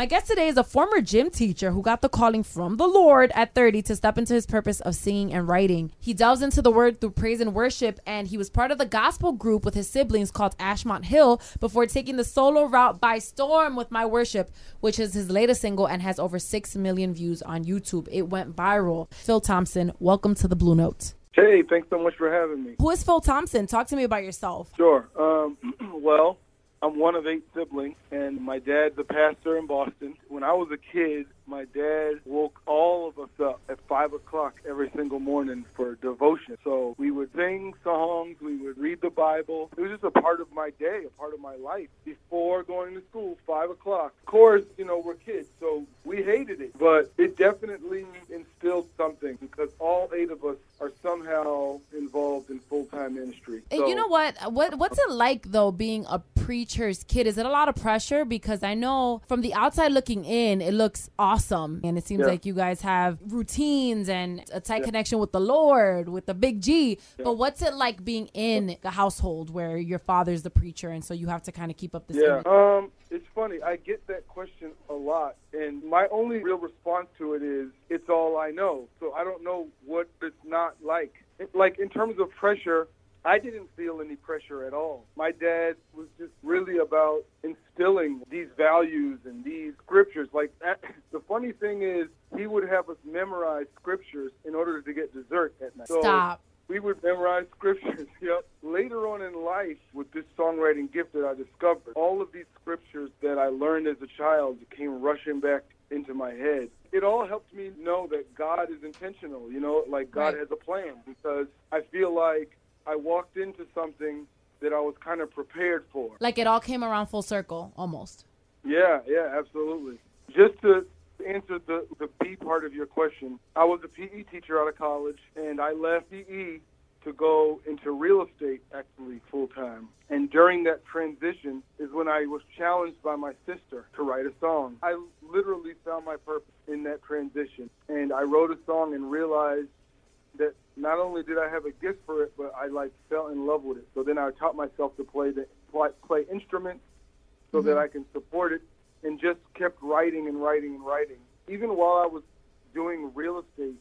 My guest today is a former gym teacher who got the calling from the Lord at 30 to step into his purpose of singing and writing. He delves into the word through praise and worship, and he was part of the gospel group with his siblings called Ashmont Hill before taking the solo route by storm with My Worship, which is his latest single and has over 6 million views on YouTube. It went viral. Phil Thompson, welcome to the Blue Note. Hey, thanks so much for having me. Who is Phil Thompson? Talk to me about yourself. Sure. Um, well, I'm one of eight siblings, and my dad's a pastor in Boston. When I was a kid, my dad woke all of us up at five o'clock every single morning for devotion. So we would sing songs, we would read the Bible. It was just a part of my day, a part of my life. Before going to school, five o'clock. Of course, you know we're kids, so we hated it, but it definitely instilled something because all eight of us are somehow involved in full time ministry. And you know what? What what's it like though being a preacher's kid? Is it a lot of pressure? Because I know from the outside looking in, it looks awesome, and it seems Yeah. like you guys have routines and a tight Yeah. connection with the Lord, with the big G. Yeah. But what's it like being in a household where your father's the preacher, and so you have to kind of keep up this Yeah. Um, it's funny. I get that question a lot, and my only real response to it is, "It's all I know." So I don't know what it's not like. Like in terms of pressure, I didn't feel any pressure at all. My dad was just really about instilling these values and these scriptures. Like that, the funny thing is, he would have us memorize scriptures in order to get dessert at night. So Stop. we would memorize scriptures. Yep. Later on in life, with this songwriting gift that I discovered, all of these scriptures that I learned as a child came rushing back into my head. It all helped me know that God is intentional, you know, like God Right. has a plan because I feel like I walked into something that I was kind of prepared for. Like it all came around full circle, almost. Yeah, yeah, absolutely. Just to answer the, the B part of your question, I was a PE teacher out of college, and I left PE to go into real estate actually full time. And during that transition is when I was challenged by my sister to write a song. I literally found my purpose in that transition. And I wrote a song and realized that not only did I have a gift for it, but I like fell in love with it. So then I taught myself to play the play, play instruments so that mm-hmm. I can support it, and just kept writing and writing and writing. Even while I was doing real estate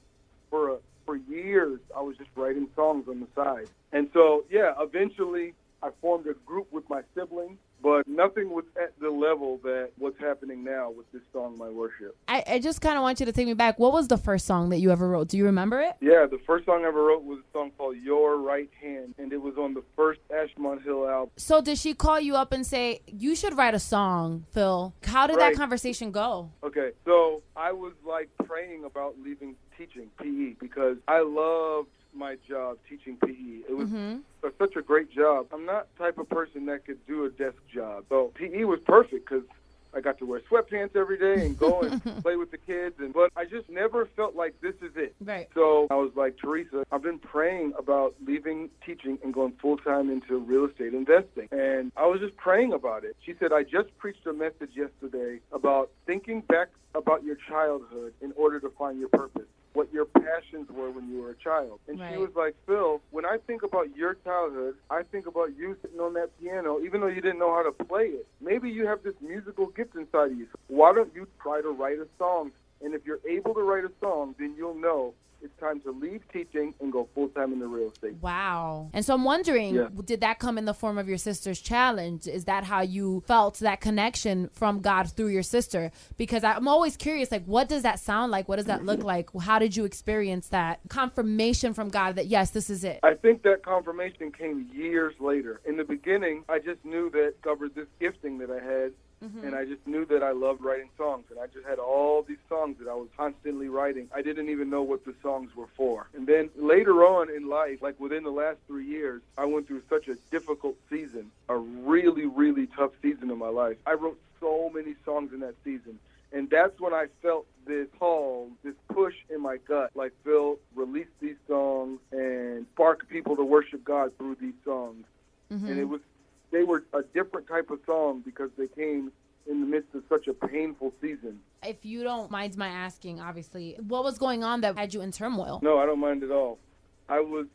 for a, for years, I was just writing songs on the side. And so, yeah, eventually I formed a group with my siblings, but nothing was at the level that what's happening now with this song, My Worship. I, I just kind of want you to take me back. What was the first song that you ever wrote? Do you remember it? Yeah, the first song I ever wrote was a song called Your Right Hand, and it was on the first Ashmont Hill album. So did she call you up and say you should write a song, Phil? How did that conversation go? Okay, so I was like praying about leaving teaching PE because I loved my job teaching PE. It was hmm such a great job. I'm not the type of person that could do a desk job. So PE was perfect because I got to wear sweatpants every day and go and play with the kids. And but I just never felt like this is it. Right. So I was like, Teresa, I've been praying about leaving teaching and going full time into real estate investing. And I was just praying about it. She said, I just preached a message yesterday about thinking back about your childhood in order to find your purpose, what your passions were when you were a child. And Right. she was like, Phil, when I think about your childhood, I think about you sitting on that piano, even though you didn't know how to play it. Maybe you have this musical gift inside of you. Why don't you try to write a song? And if you're able to write a song, then you'll know it's time to leave teaching and go full time into real estate. Wow. And so I'm wondering, Yeah. did that come in the form of your sister's challenge? Is that how you felt that connection from God through your sister? Because I'm always curious, like, what does that sound like? What does that look like? How did you experience that confirmation from God that yes, this is it? I think that confirmation came years later. In the beginning, I just knew that covered this gifting that I had, Mm-hmm. and I just knew that I loved writing songs, and I just had all these songs that I was constantly writing. I didn't even know what the songs were for. And then later on in life, like within the last three years, I went through such a difficult season, a really, really tough season in my life. I wrote so many songs in that season. And that's when I felt this call, this push in my gut, like Phil, release these songs and spark people to worship God through these songs. Mm-hmm. And it was, they were a different type of song because they came in the midst of such a painful season. If you don't mind my asking, obviously, what was going on that had you in turmoil? No, I don't mind at all. I was,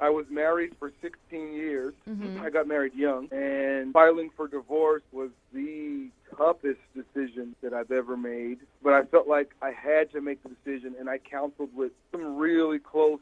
I was married for 16 years. Mhm. I got married young, and filing for divorce was the toughest decision that I've ever made. But I felt like I had to make the decision, and I counseled with some really close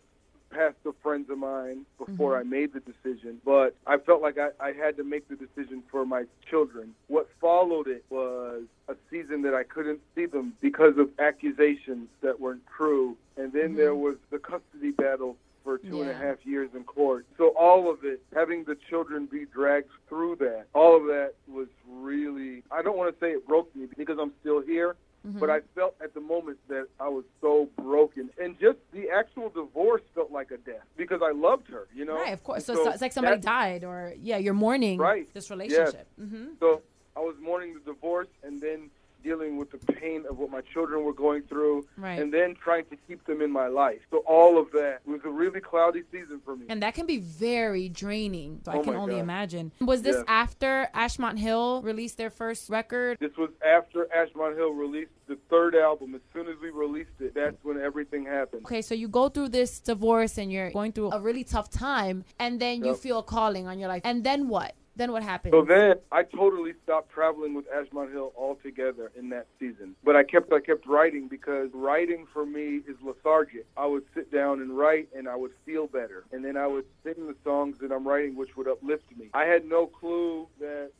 pastor friends of mine before Mhm. I made the decision. But I felt like I, I had to make the decision for my children. What followed it was a season that I couldn't see them because of accusations that weren't true. And then Mhm. there was the custody battle for two and a half years in court. So all of it, having the children be dragged through that, all of that was really, I don't want to say it broke me because I'm still here, Mhm. but I felt at the moment that I was so broken. And just the actual divorce felt like a death because I loved her, you know? right, of course. So, And it's- like somebody died, or yeah, you're mourning Right. this relationship. mm-hmm So I was mourning the divorce and then dealing with the pain of what my children were going through Right. and then trying to keep them in my life. So all of that was a really cloudy season for me. And that can be very draining. So I Oh can only God. imagine. Was this Yeah. after Ashmont Hill released their first record? This was after Ashmont Hill released the third album. As soon as we released it, that's when everything happened. Okay, so you go through this divorce and you're going through a really tough time, and then you feel a calling on your life. And then what? Then what happened? So then I totally stopped traveling with Ashmont Hill altogether in that season. But I kept I kept writing because writing for me is lethargic. I would sit down and write and I would feel better. And then I would sing the songs that I'm writing which would uplift me. I had no clue that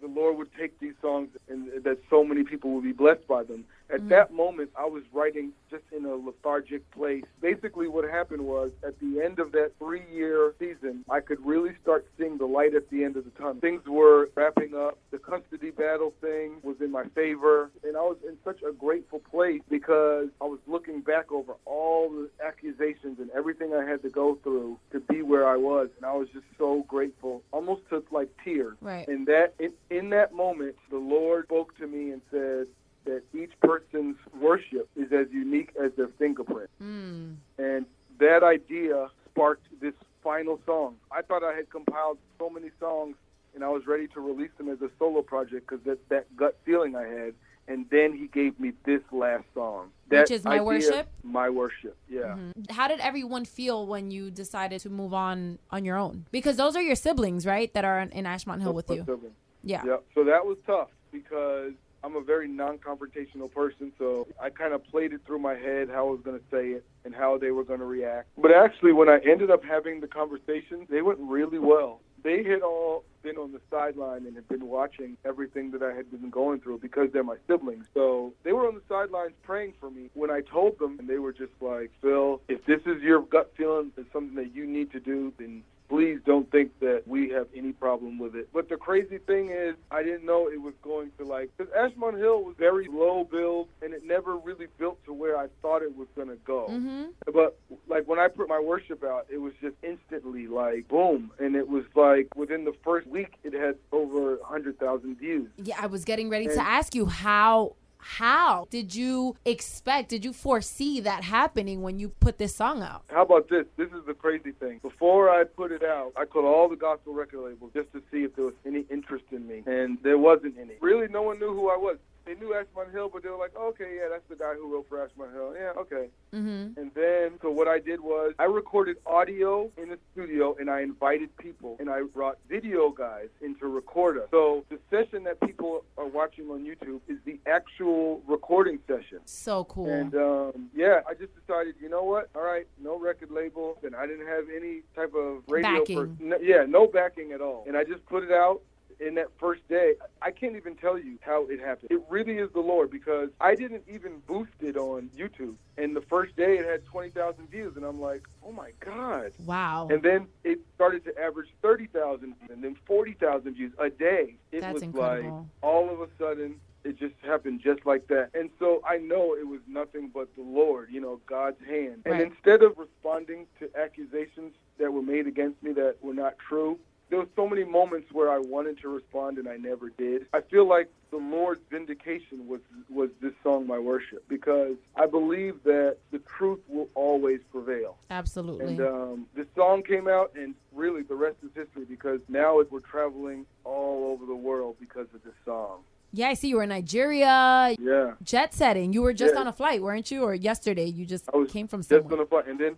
the Lord would take these songs and that so many people would be blessed by them. At Mhm. that moment, I was writing just in a lethargic place. Basically, what happened was at the end of that three year season, I could really start seeing the light at the end of the tunnel. Things were wrapping up. The custody battle thing was in my favor. And I was in such a grateful place because I was looking back over all the accusations and everything I had to go through to be where I was. And I was just so grateful, almost to like tears. Right. And that in, in that moment, the Lord spoke to me and said that each person's worship is as unique as their fingerprint. Mm. And that idea sparked this final song. I thought I had compiled so many songs and I was ready to release them as a solo project because that, that gut feeling I had. And then he gave me this last song. Which is My idea- Worship? My Worship, yeah. Mhm. How did everyone feel when you decided to move on on your own? Because those are your siblings, right? That are in- Ashmont Hill with My you. sibling. Yeah. Yeah. So that was tough because I'm a very non-confrontational person. So I kind of played it through my head how I was going to say it and how they were going to react. But actually, when I ended up having the conversations, they went really well. They had all been on the sideline and had been watching everything that I had been going through because they're my siblings. So they were on the sidelines praying for me. When I told them, and they were just like, Phil, if this is your gut feeling, it's something that you need to do, then please don't think that we have any problem with it. But the crazy thing is, I didn't know it was going to like, because Ashmont Hill was very low build, and it never really built to where I thought it was going to go. Mm-hmm. But like when I put my worship out, it was just instantly like boom, and it was like within the first week, it had over a hundred thousand views. Yeah, I was getting ready to ask you how how did you expect did you foresee that happening when you put this song out How about this? This is the crazy thing. Before I put it out, I called all the gospel record labels just to see if there was any interest in me, and there wasn't any. Really, no one knew who I was. They knew Ashmont Hill, but they were like, okay, yeah, that's the guy who wrote for Ashmont Hill. Yeah, okay. mm-hmm. And then, so what I did was I recorded audio in the studio and I invited people and I brought video guys in to record us. So the session that people are watching on YouTube is the actual recording session. so cool And um, yeah, I just decided, you know what? All right, no record label, and I didn't have any type of radio. Backing. Per- no, yeah, no backing at all. And I just put it out. In that first day, I can't even tell you how it happened. It really is the Lord because I didn't even boost it on YouTube. And the first day it had 20,000 views, and I'm like, oh my God. wow And then it started to average 30,000 and then 40,000 views a day. It That's was incredible. like all of a sudden it just happened just like that. And so I know it was nothing but the Lord, you know, God's hand. And instead of responding to accusations that were made against me that were not true, there were so many moments where I wanted to respond and I never did. I feel like the Lord's vindication was was this song, My Worship, because I believe that the truth will always prevail. absolutely And um, this song came out, and really the rest is history because now it, we're traveling all over the world because of this song. yeah i see you were in nigeria Yeah, jet setting you were just Yeah. on a flight weren't you or yesterday you just I was came from just on a flight, and then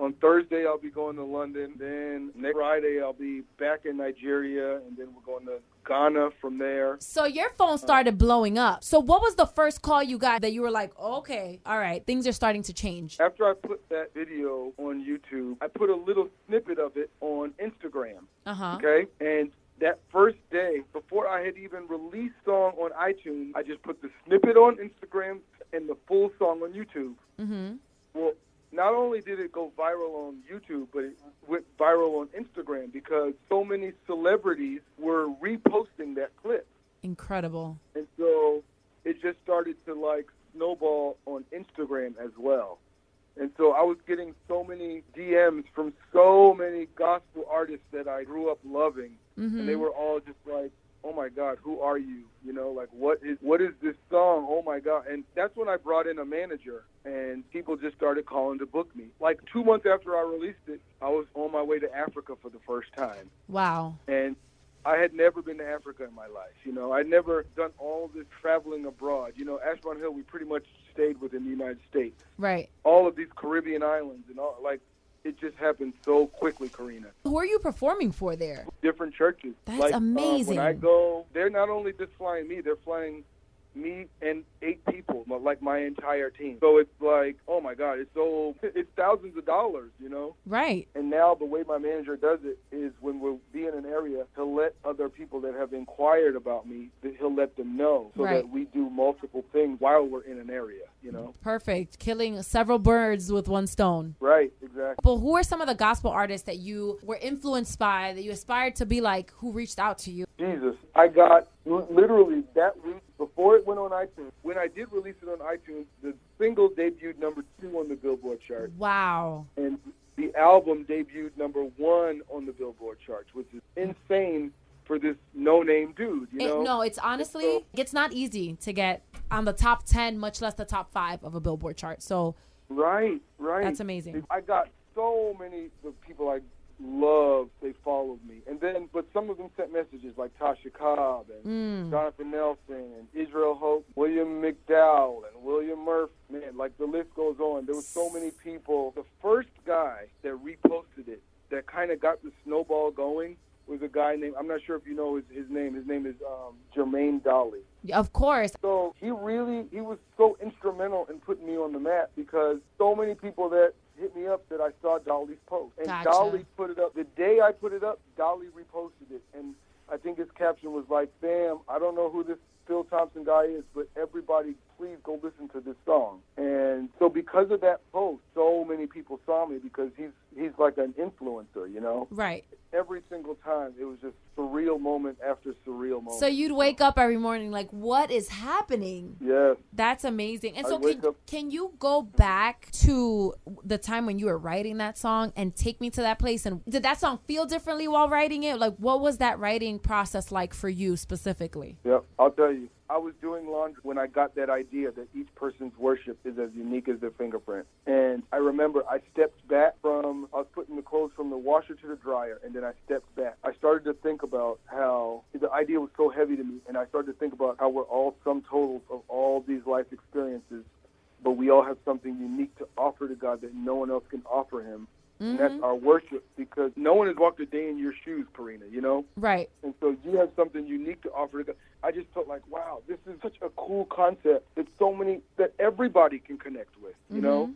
on Thursday I'll be going to London. Then next Friday I'll be back in Nigeria, and then we're going to Ghana from there. So your phone started blowing up. So what was the first call you got that you were like, okay, all right, things are starting to change? After I put that video on YouTube, I put a little snippet of it on Instagram. Uh huh. Okay, and that first day, before I had even released song on iTunes, I just put the snippet on Instagram and the full song on YouTube. Mm-hmm. Well, not only did it go viral on YouTube, but it went viral on Instagram because so many celebrities were reposting that clip. Incredible. And so it just started to like snowball on Instagram as well. And so I was getting so many DMs from so many gospel artists that I grew up loving, Mm-hmm. and they were all just like, "Oh my God, who are you? You know, like what is what is this song? Oh my God!" And that's when I brought in a manager, and people just started calling to book me. Like two months after I released it, I was on my way to Africa for the first time Wow. and I had never been to Africa in my life. You know, I'd never done all this traveling abroad. You know, Ashmont Hill, we pretty much stayed within the United States. Right. All of these Caribbean islands and all, like, it just happened so quickly, Karina. Who are you performing for there? Different churches. That's like, amazing. when I go, they're not only just flying me, they're flying me and eight people, like my entire team. So it's like, oh my God, it's so, it's thousands of dollars, you know? Right. And now the way my manager does it is when we'll be in an area, he'll let other people that have inquired about me, that he'll let them know so Right. that we do multiple things while we're in an area, you know? Perfect. Killing several birds with one stone. Right, exactly. But who are some of the gospel artists that you were influenced by, that you aspired to be like, who reached out to you? Jesus, I got literally that week before it went on iTunes. When I did release it on iTunes, the single debuted number two on the Billboard chart, Wow. and the album debuted number one on the Billboard charts, which is insane for this no-name dude. You It- know? no, it's honestly, it's not easy to get on the top 10, much less the top five of a Billboard chart. So Right, right. That's amazing. I got so many people I love. They followed me, and then but some of them sent messages like Tasha Cobb and Mm. Jonathan Nelson and Israel Hope, William McDowell and William Murphy. Man, like the list goes on. There were so many people. The first guy that reposted it that kind of got the snowball going was a guy named I'm not sure if you know his, his name. His name is um, Jermaine Dolly. of course. So he really he was so instrumental in putting me on the map because so many people that hit me up that I saw Dolly's post. And Gotcha. Dolly put it up the day I put it up, Dolly reposted it and I think his caption was like, Bam, I don't know who this Phil Thompson guy is, but everybody please go listen to this song. And so because of that post, so many people saw me because he's he's like an influencer, you know? Right. Every single time it was just surreal moment after surreal moment. So you'd wake up every morning like, what is happening? Yes. That's amazing. And I so can, up- can you go back to the time when you were writing that song and take me to that place? And did that song feel differently while writing it? Like, what was that writing process like for you specifically? Yep, I'll tell you. I was doing laundry when I got that idea that each person's worship is as unique as their fingerprint. And I remember I stepped back from, I was putting the clothes from the washer to the dryer, and then I stepped back. I started to think about how the idea was so heavy to me, and I started to think about how we're all sum totals of all these life experiences, but we all have something unique to offer to God that no one else can offer Him. Mm-hmm. And that's our worship because no one has walked a day in your shoes, Karina, you know? Right. And so you have something unique to offer. I just felt like, wow, this is such a cool concept that so many, that everybody can connect with, you mm-hmm. know?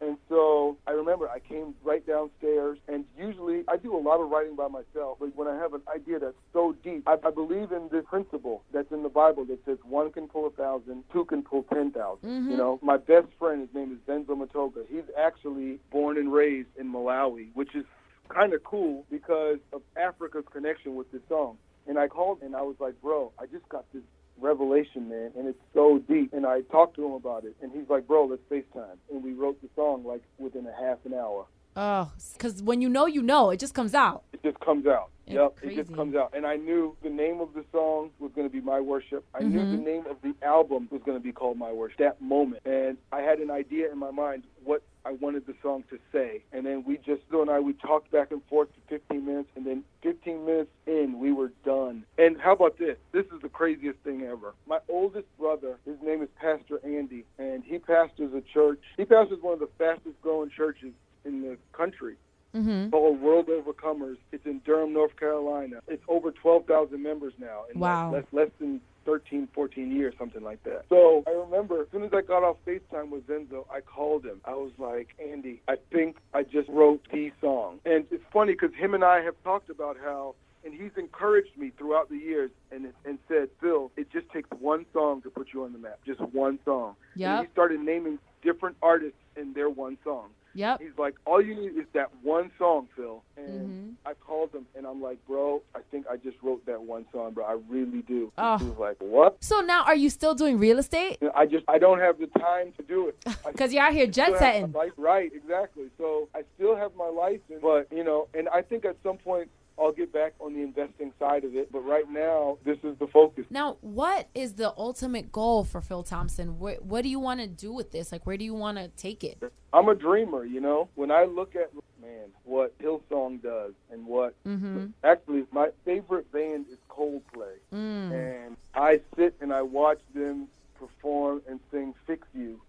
And so I remember I came right downstairs, and usually I do a lot of writing by myself, but when I have an idea that's so deep, I, I believe in this principle that's in the Bible that says one can pull a thousand, two can pull ten thousand. You mm-hmm. know, my best friend, his name is Zenzo Matoga. He's actually born and raised in Malawi, which is kind of cool because of Africa's connection with this song. And I called and I was like, bro, I just got this revelation, man, and it's so deep. And I talked to him about it, and he's like, bro, let's FaceTime. And we wrote the song like within a half an hour. Oh, because when you know, you know, it just comes out. it just comes out. It's yep, it just comes out. And I knew the name of the song was going to be My Worship. I knew Mhm. the name of the album was going to be called My Worship. That moment, and I had an idea in my mind what I wanted the song to say. And then we just, Phil and I, we talked back and forth for 15 minutes, and then 15 minutes in, we were done. And how about this? This is the craziest thing ever. My oldest brother, his name is Pastor Andy, and he pastors a church. He pastors one of the fastest growing churches in the country Mm-hmm. called World Overcomers. It's in Durham, North Carolina. It's over 12,000 members now in Wow. less, less than 13, 14 years, something like that. So I remember as soon as I got off FaceTime with Zenzo, I called him. I was like, Andy, I think I just wrote the song. And it's funny because him and I have talked about how and he's encouraged me throughout the years and and said, Phil, it just takes one song to put you on the map, just one song. And Yep. he started naming different artists in their one song. Yep. He's like, all you need is that one song, Phil. And Mhm. I called him, and I'm like, bro, I think I just wrote that one song, bro. I really do. Oh. He was like, what? So now, are you still doing real estate? I just, I don't have the time to do it. Because you're out here jet setting. life- Right, exactly. So I still have my license, but you know, and I think at some point I'll get back on the investing side of it. But right now, this is the focus. Now, what is the ultimate goal for Phil Thompson? What, what do you want to do with this? Like, where do you want to take it? I'm a dreamer, you know. When I look at man, what Hillsong does and what Mm-hmm. actually my favorite band is Coldplay. Mm. and I sit and I watch them perform and sing "Fix You,"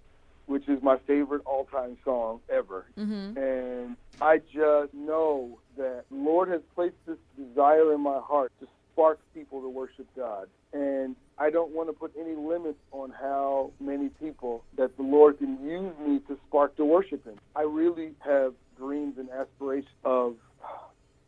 which is my favorite all-time song ever. Mm-hmm. And I just know that Lord has placed this desire in my heart to spark people to worship God. And I don't want to put any limits on how many people that the Lord can use me to spark to worship Him. I really have dreams and aspirations of.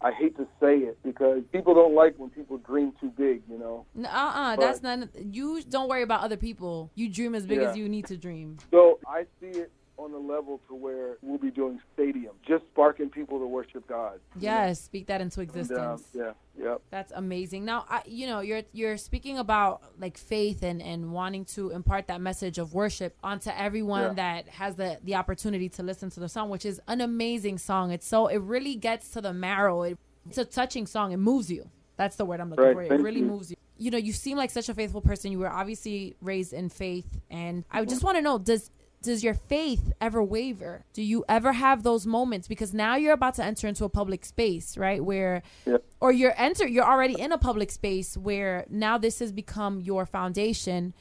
I hate to say it because people don't like when people dream too big, you know. Uh uh that's not. You don't worry about other people. You dream as big Yeah. as you need to dream. So I see it on the level to where we'll be doing stadium, just sparking people to worship God. you know? Yes, speak that into And, existence. um, yeah, yeah. That's amazing. Now, I, you know, you're you're speaking about like faith and and wanting to impart that message of worship onto everyone Yeah. that has the the opportunity to listen to the song, which is an amazing song. It's so it really gets to the marrow. It, it's a touching song. It moves you. That's the word I'm looking Right, for. It thank really you. moves you. You know, you seem like such a faithful person. You were obviously raised in faith, and I Mm-hmm. just want to know does does your faith ever waver? Do you ever have those moments? Because now you're about to enter into a public space, right? Where Yeah. or you're enter you're already in a public space where now this has become your foundation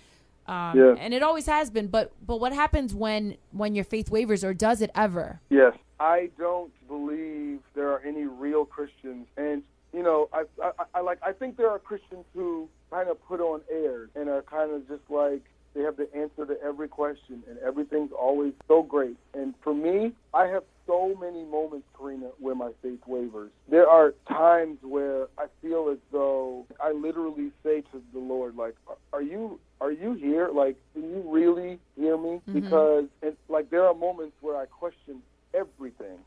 um, Yeah. and it always has been but but what happens when when your faith wavers or does it ever Yes, I don't believe there are any real Christians, and you know, I, I, I like. I think there are Christians who kind of put on airs and are kind of just like they have the answer to every question, and everything's always so great. And for me, I have so many moments, Karina, where my faith wavers. There are times where I feel as though I literally say to the Lord, like, "Are you are you here? Like, can you really hear me?" Mhm. Because and like there are moments where I question everything.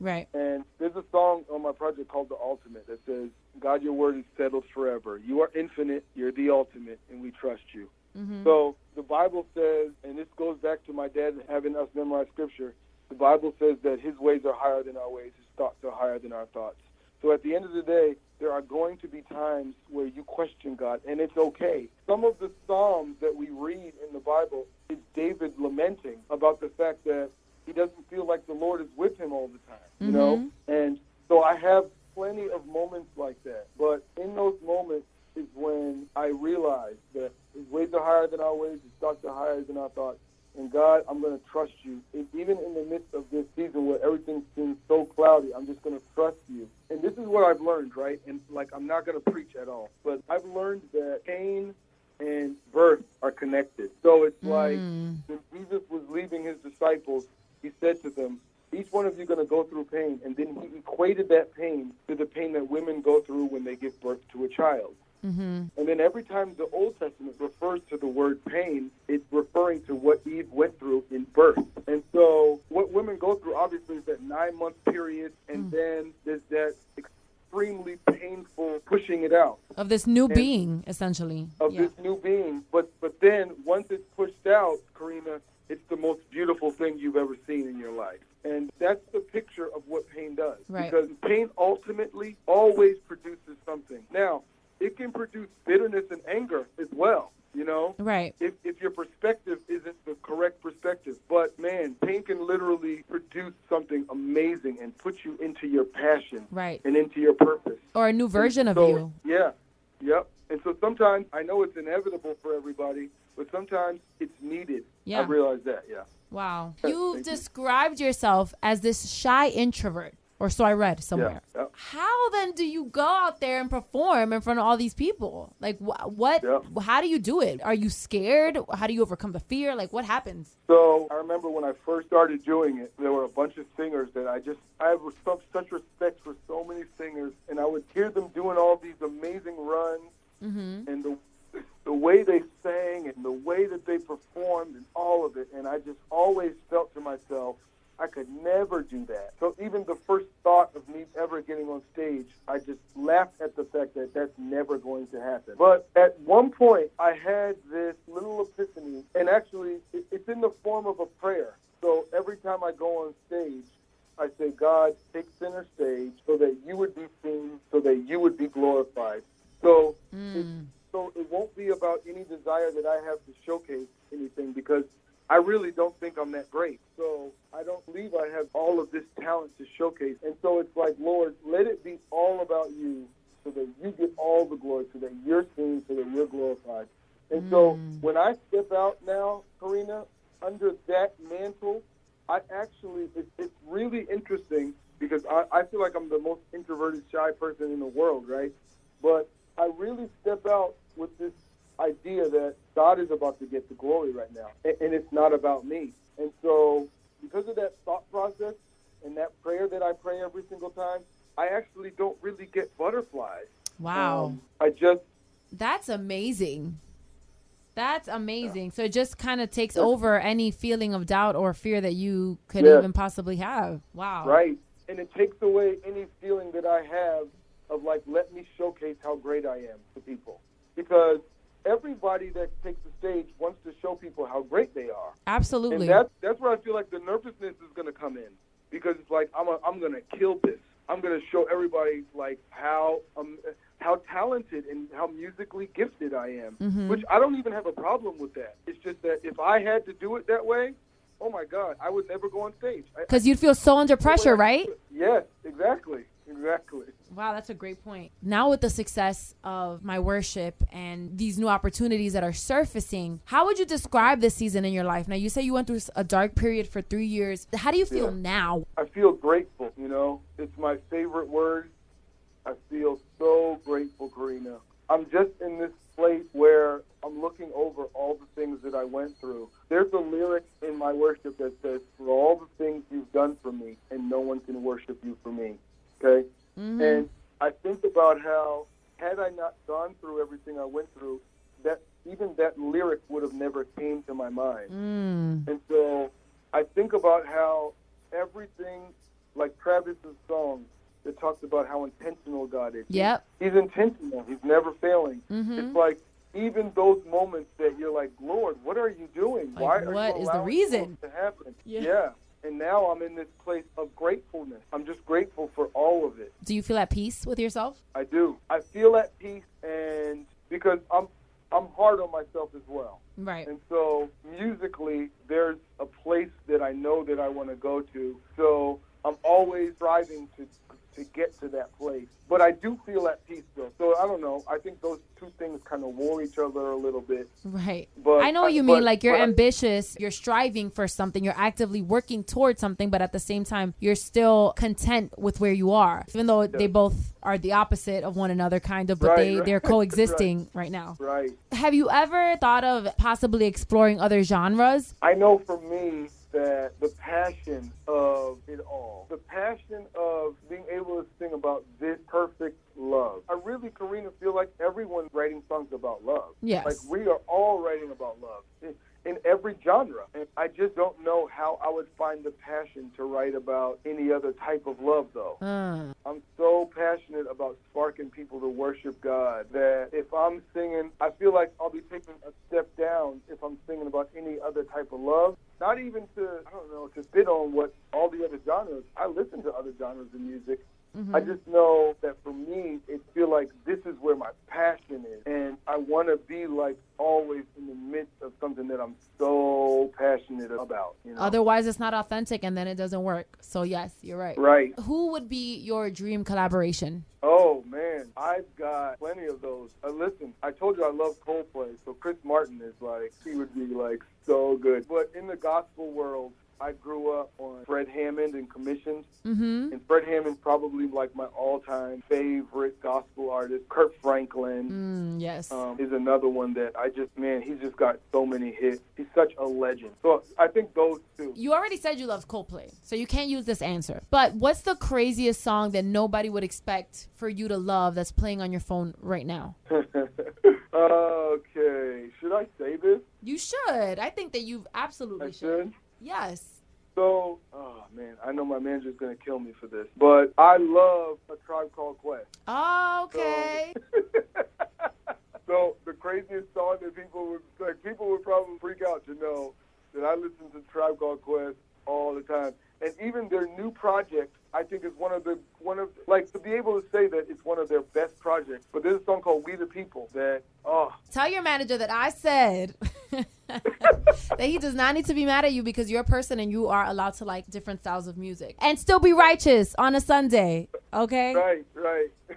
right And there's a song on my project called The Ultimate that says, God, your word is settled forever. You are infinite, you're the ultimate, and we trust you. Mm-hmm. So the Bible says, and this goes back to my dad having us memorize scripture, the Bible says that his ways are higher than our ways, his thoughts are higher than our thoughts. So at the end of the day, there are going to be times where you question God, and it's okay. Some of the Psalms that we read in the Bible is David lamenting about the fact that he doesn't feel like the Lord is with him all the time, you know? Mhm. And so I have plenty of moments like that. But in those moments is when I realize that his ways are higher than our ways, his thoughts are higher than our thoughts. And God, I'm going to trust you. And even in the midst of this season where everything seems so cloudy, I'm just going to trust you. And this is what I've learned, right? And like, I'm not going to preach at all, but I've learned that pain and birth are connected. So it's like Mm. when Jesus was leaving his disciples, he said to them, each one of you going to go through pain. And then he equated that pain to the pain that women go through when they give birth to a child. Mm-hmm. And then every time the Old Testament refers to the word pain, it's referring to what Eve went through in birth. And so what women go through obviously is that nine month period, and Mm. then there's that extremely painful pushing it out of this new And- being essentially of yeah this new being. But but then once once it's pushed out, Karina, it's the most beautiful thing you've ever seen in your life. And that's the picture of what pain does. Right. Because pain ultimately always produces something. Now, it can produce bitterness and anger as well, you know? Right. If, if your perspective isn't the correct perspective. But man, pain can literally produce something amazing and put you into your passion Right. and into your purpose. Or a new version of So, you. Yeah, yep. And so sometimes I know it's inevitable for everybody, but sometimes it's needed. Yeah. I realize that. Yeah. Wow. You've thank you. described yourself as this shy introvert, or so I read somewhere. Yeah. How then do you go out there and perform in front of all these people? Like, wh- what? How do you do it? Are you scared? How do you overcome the fear? Like, what happens? So I remember when I first started doing it, there were a bunch of singers that I just I have such, such respect for so many singers, and I would hear them doing all these amazing runs, Mm-hmm. and the the way they sang and the way that they performed and all of it, and I just always felt to myself. I could never do that. So even the first thought of me ever getting on stage, I just laughed at the fact that that's never going to happen. But at one point, I had this little epiphany, and actually, it's in the form of a prayer. So every time I go on stage, I say, God, take center stage so that you would be seen, so that you would be glorified. So hmm. it, so it won't be about any desire that I have to showcase anything because I really don't think I'm that great. So I don't believe I have all of this talent to showcase. And so it's like, Lord, let it be all about you so that you get all the glory, so that you're seen, so that you're glorified. And so mm. when I step out now, Karina, under that mantle, I actually, it, it's really interesting because I, I feel like I'm the most introverted, shy person in the world, right? But I really step out with this idea that God is about to get the glory right now, and, and it's not about me. And so, because of that thought process and that prayer that I pray every single time, I actually don't really get butterflies. Wow. Um, I just That's amazing. That's amazing. So it just kind of takes over any feeling of doubt or fear that you could Yeah. even possibly have. Wow. Right. And it takes away any feeling that I have of like, let me showcase how great I am to people. Because everybody that takes the stage wants to show people how great they are. Absolutely. And that's that's where I feel like the nervousness is going to come in because it's like I'm a, I'm going to kill this. I'm going to show everybody like how um, how talented and how musically gifted I am. Mhm. Which I don't even have a problem with that. It's just that if I had to do it that way, oh my God, I would never go on stage. Because you'd feel so under pressure, right? Yes, exactly, exactly. Wow, that's a great point. Now, with the success of my worship and these new opportunities that are surfacing, how would you describe this season in your life? Now, you say you went through a dark period for three years. How do you feel Yeah. now? I feel grateful. You know, it's my favorite word. I feel so grateful, Karina. I'm just in this place where I'm looking over all the things that I went through. There's a lyric in my worship that says, "For all the things you've done for me, and no one can worship you for me." Okay, and I think about how had I not gone through everything I went through, that even that lyric would have never came to my mind. Mm. And so I think about how everything, like Travis's song that talks about how intentional God is. Yep. He's intentional. He's never failing. Mhm. It's like even those moments that you're like, Lord, what are you doing? Like, Why are what you is the reason? to happen? Yeah. And now I'm in this place of gratefulness. I'm just grateful for all of it. Do you feel at peace with yourself? I do. I feel at peace, and because I'm I'm hard on myself as well. Right. And so musically, there's a place that I know that I want to go to. So I'm always striving to to get to that place. But I do feel at peace though. So I don't know. I think those two things kind of war each other a little bit. Right. But I know what you mean. but- Like you're ambitious, you're striving for something, you're actively working towards something, but at the same time, you're still content with where you are, even though they both are the opposite of one another, kind of. But Right, they right. they're coexisting right now. Right. Have you ever thought of possibly exploring other genres? I know for me that the passion of it all, the passion of being able to sing about this perfect love. I really, Karina, feel like everyone's writing songs about love. Yes. Like we are all writing about love. In, in every genre. And I just don't know how I would find the passion to write about any other type of love, though. Uh, I'm so passionate about sparking people to worship God that if I'm singing, I feel like I'll be taking a step down if I'm singing about any other type of love. Not even to, I don't know, to fit on what all the other genres. I listen to other genres of music. I just know that for me, it feel like this is where my passion is, and I want to be like always in the midst of something that I'm so passionate about. You know, otherwise, it's not authentic, and then it doesn't work. So yes, you're right. right? Who would be your dream collaboration? Oh man, I've got plenty of those. Uh, listen, I told you I love Coldplay, so Chris Martin is like he would be like so good. But in the gospel world, I grew up on Fred Hammond and Commissioned, Mm-hmm. and Fred Hammond's probably like my all-time favorite gospel artist. Kirk Franklin. Mm, yes. Um, is another one that I just man he's just got so many hits. He's such a legend. So I think those two. You already said you loved Coldplay, so you can't use this answer. But what's the craziest song that nobody would expect for you to love that's playing on your phone right now? okay, should I say this? You should. I think that you absolutely I should. should. Yes. So, oh man, I know my manager's gonna kill me for this, but I love a tribe called Quest. Oh okay. so the craziest song that people would like, people would probably freak out to know that I listen to Tribe Called Quest all the time, and even their new project, I think is one of the one of like to be able to say that it's one of their best projects. But there's a song called We the People that oh Tell your manager that I said that he does not need to be mad at you because you're a person and you are allowed to like different styles of music and still be righteous on a Sunday. Okay. right right.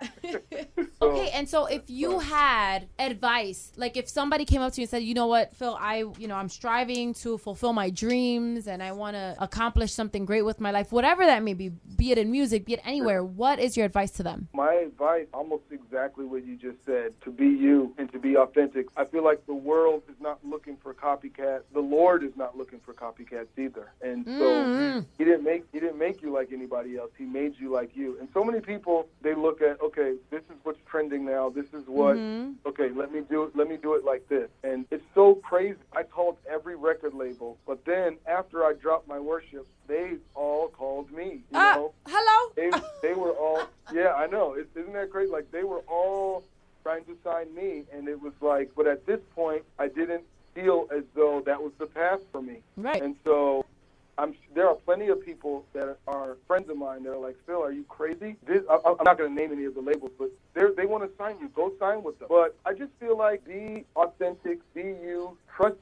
Okay, and so if you had advice, like if somebody came up to you and said, "You know what, Phil, I, you know, I'm striving to fulfill my dreams and I want to accomplish something great with my life, whatever that may be, be it in music, be it anywhere, what is your advice to them?" My advice, almost exactly what you just said, to be you and to be authentic. I feel like the world is not looking for copycats. The Lord is not looking for copycats either. And so Mm. he didn't make he didn't make you like anybody else. He made you like you. And so many people they look at, okay, this is what's trending now. This is what Mhm. okay, let me do it let me do it like this. And it's so crazy. I called every record label, but then after I dropped my worship, they all called me. You Ah, know? hello. they they were all yeah I know it, isn't that crazy like they were all trying to sign me and it was like but at this point I didn't feel as though that was the path for me right. and so I'm there are plenty of people that are friends of mine that are like Phil are you crazy? This, I, I'm not going to name any of the labels but they they want to sign you. Go sign with them. But I just feel like be authentic be you trust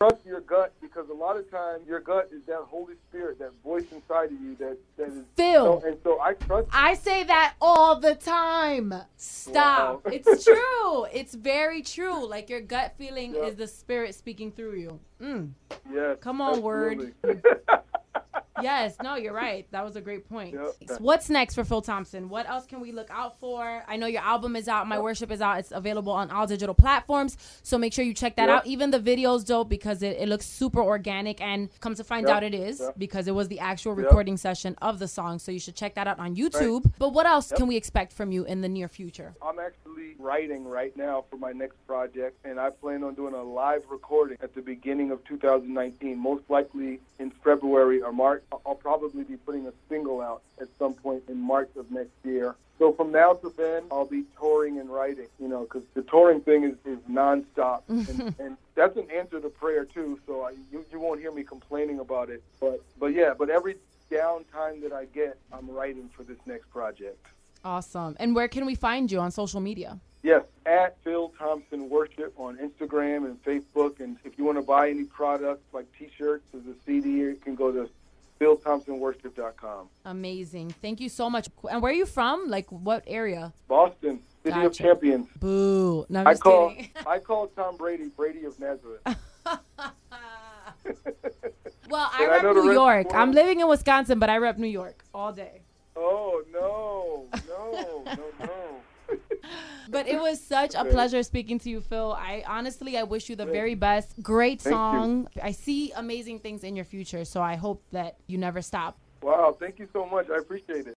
trust your gut because a lot of times your gut is that Holy Spirit, that voice inside of you that that is. Phil. So, and so I trust. I say that all the time. Stop. Wow. It's true. It's very true. Like your gut feeling Yeah. is the spirit speaking through you. Mm. Yes. Come on, word. absolutely. Yes, no, you're right. That was a great point. Yep. So What's next for Phil Thompson? What else can we look out for? I know your album is out, My Worship is out. It's available on all digital platforms. So make sure you check that Yep. out. Even the video's dope because it, it looks super organic and come to find Yep. out it is Yep. because it was the actual Yep. recording session of the song. So you should check that out on YouTube. But what else Yep. can we expect from you in the near future? I'm actually writing right now for my next project, and I plan on doing a live recording at the beginning of 2019, most likely in February or March. I'll- probably be putting a single out at some point in March of next year. So from now to then, I'll be touring and writing, you know, because the touring thing is, is nonstop. and, and that's an answer to prayer, too, so I, you, you won't hear me complaining about it. But, but yeah, but every downtime that I get, I'm writing for this next project. Awesome. And where can we find you on social media? Yes, at Phil Thompson Worship on Instagram and Facebook. And if you want to buy any products like T-shirts or the CD, you can go to philthompsonworship.com. Amazing. Thank you so much. And where are you from? Like what area? Boston, City of Champions. Boo. No, I call kidding. I call Tom Brady Brady of Nazareth. Well, I And I rep know New York. I'm living in Wisconsin, but I rep New York all day. oh no, no, no, no. But it was such a pleasure speaking to you, Phil. I honestly, I wish you the very best. Great song. I see amazing things in your future, so I hope that you never stop. Wow, thank you so much. I appreciate it.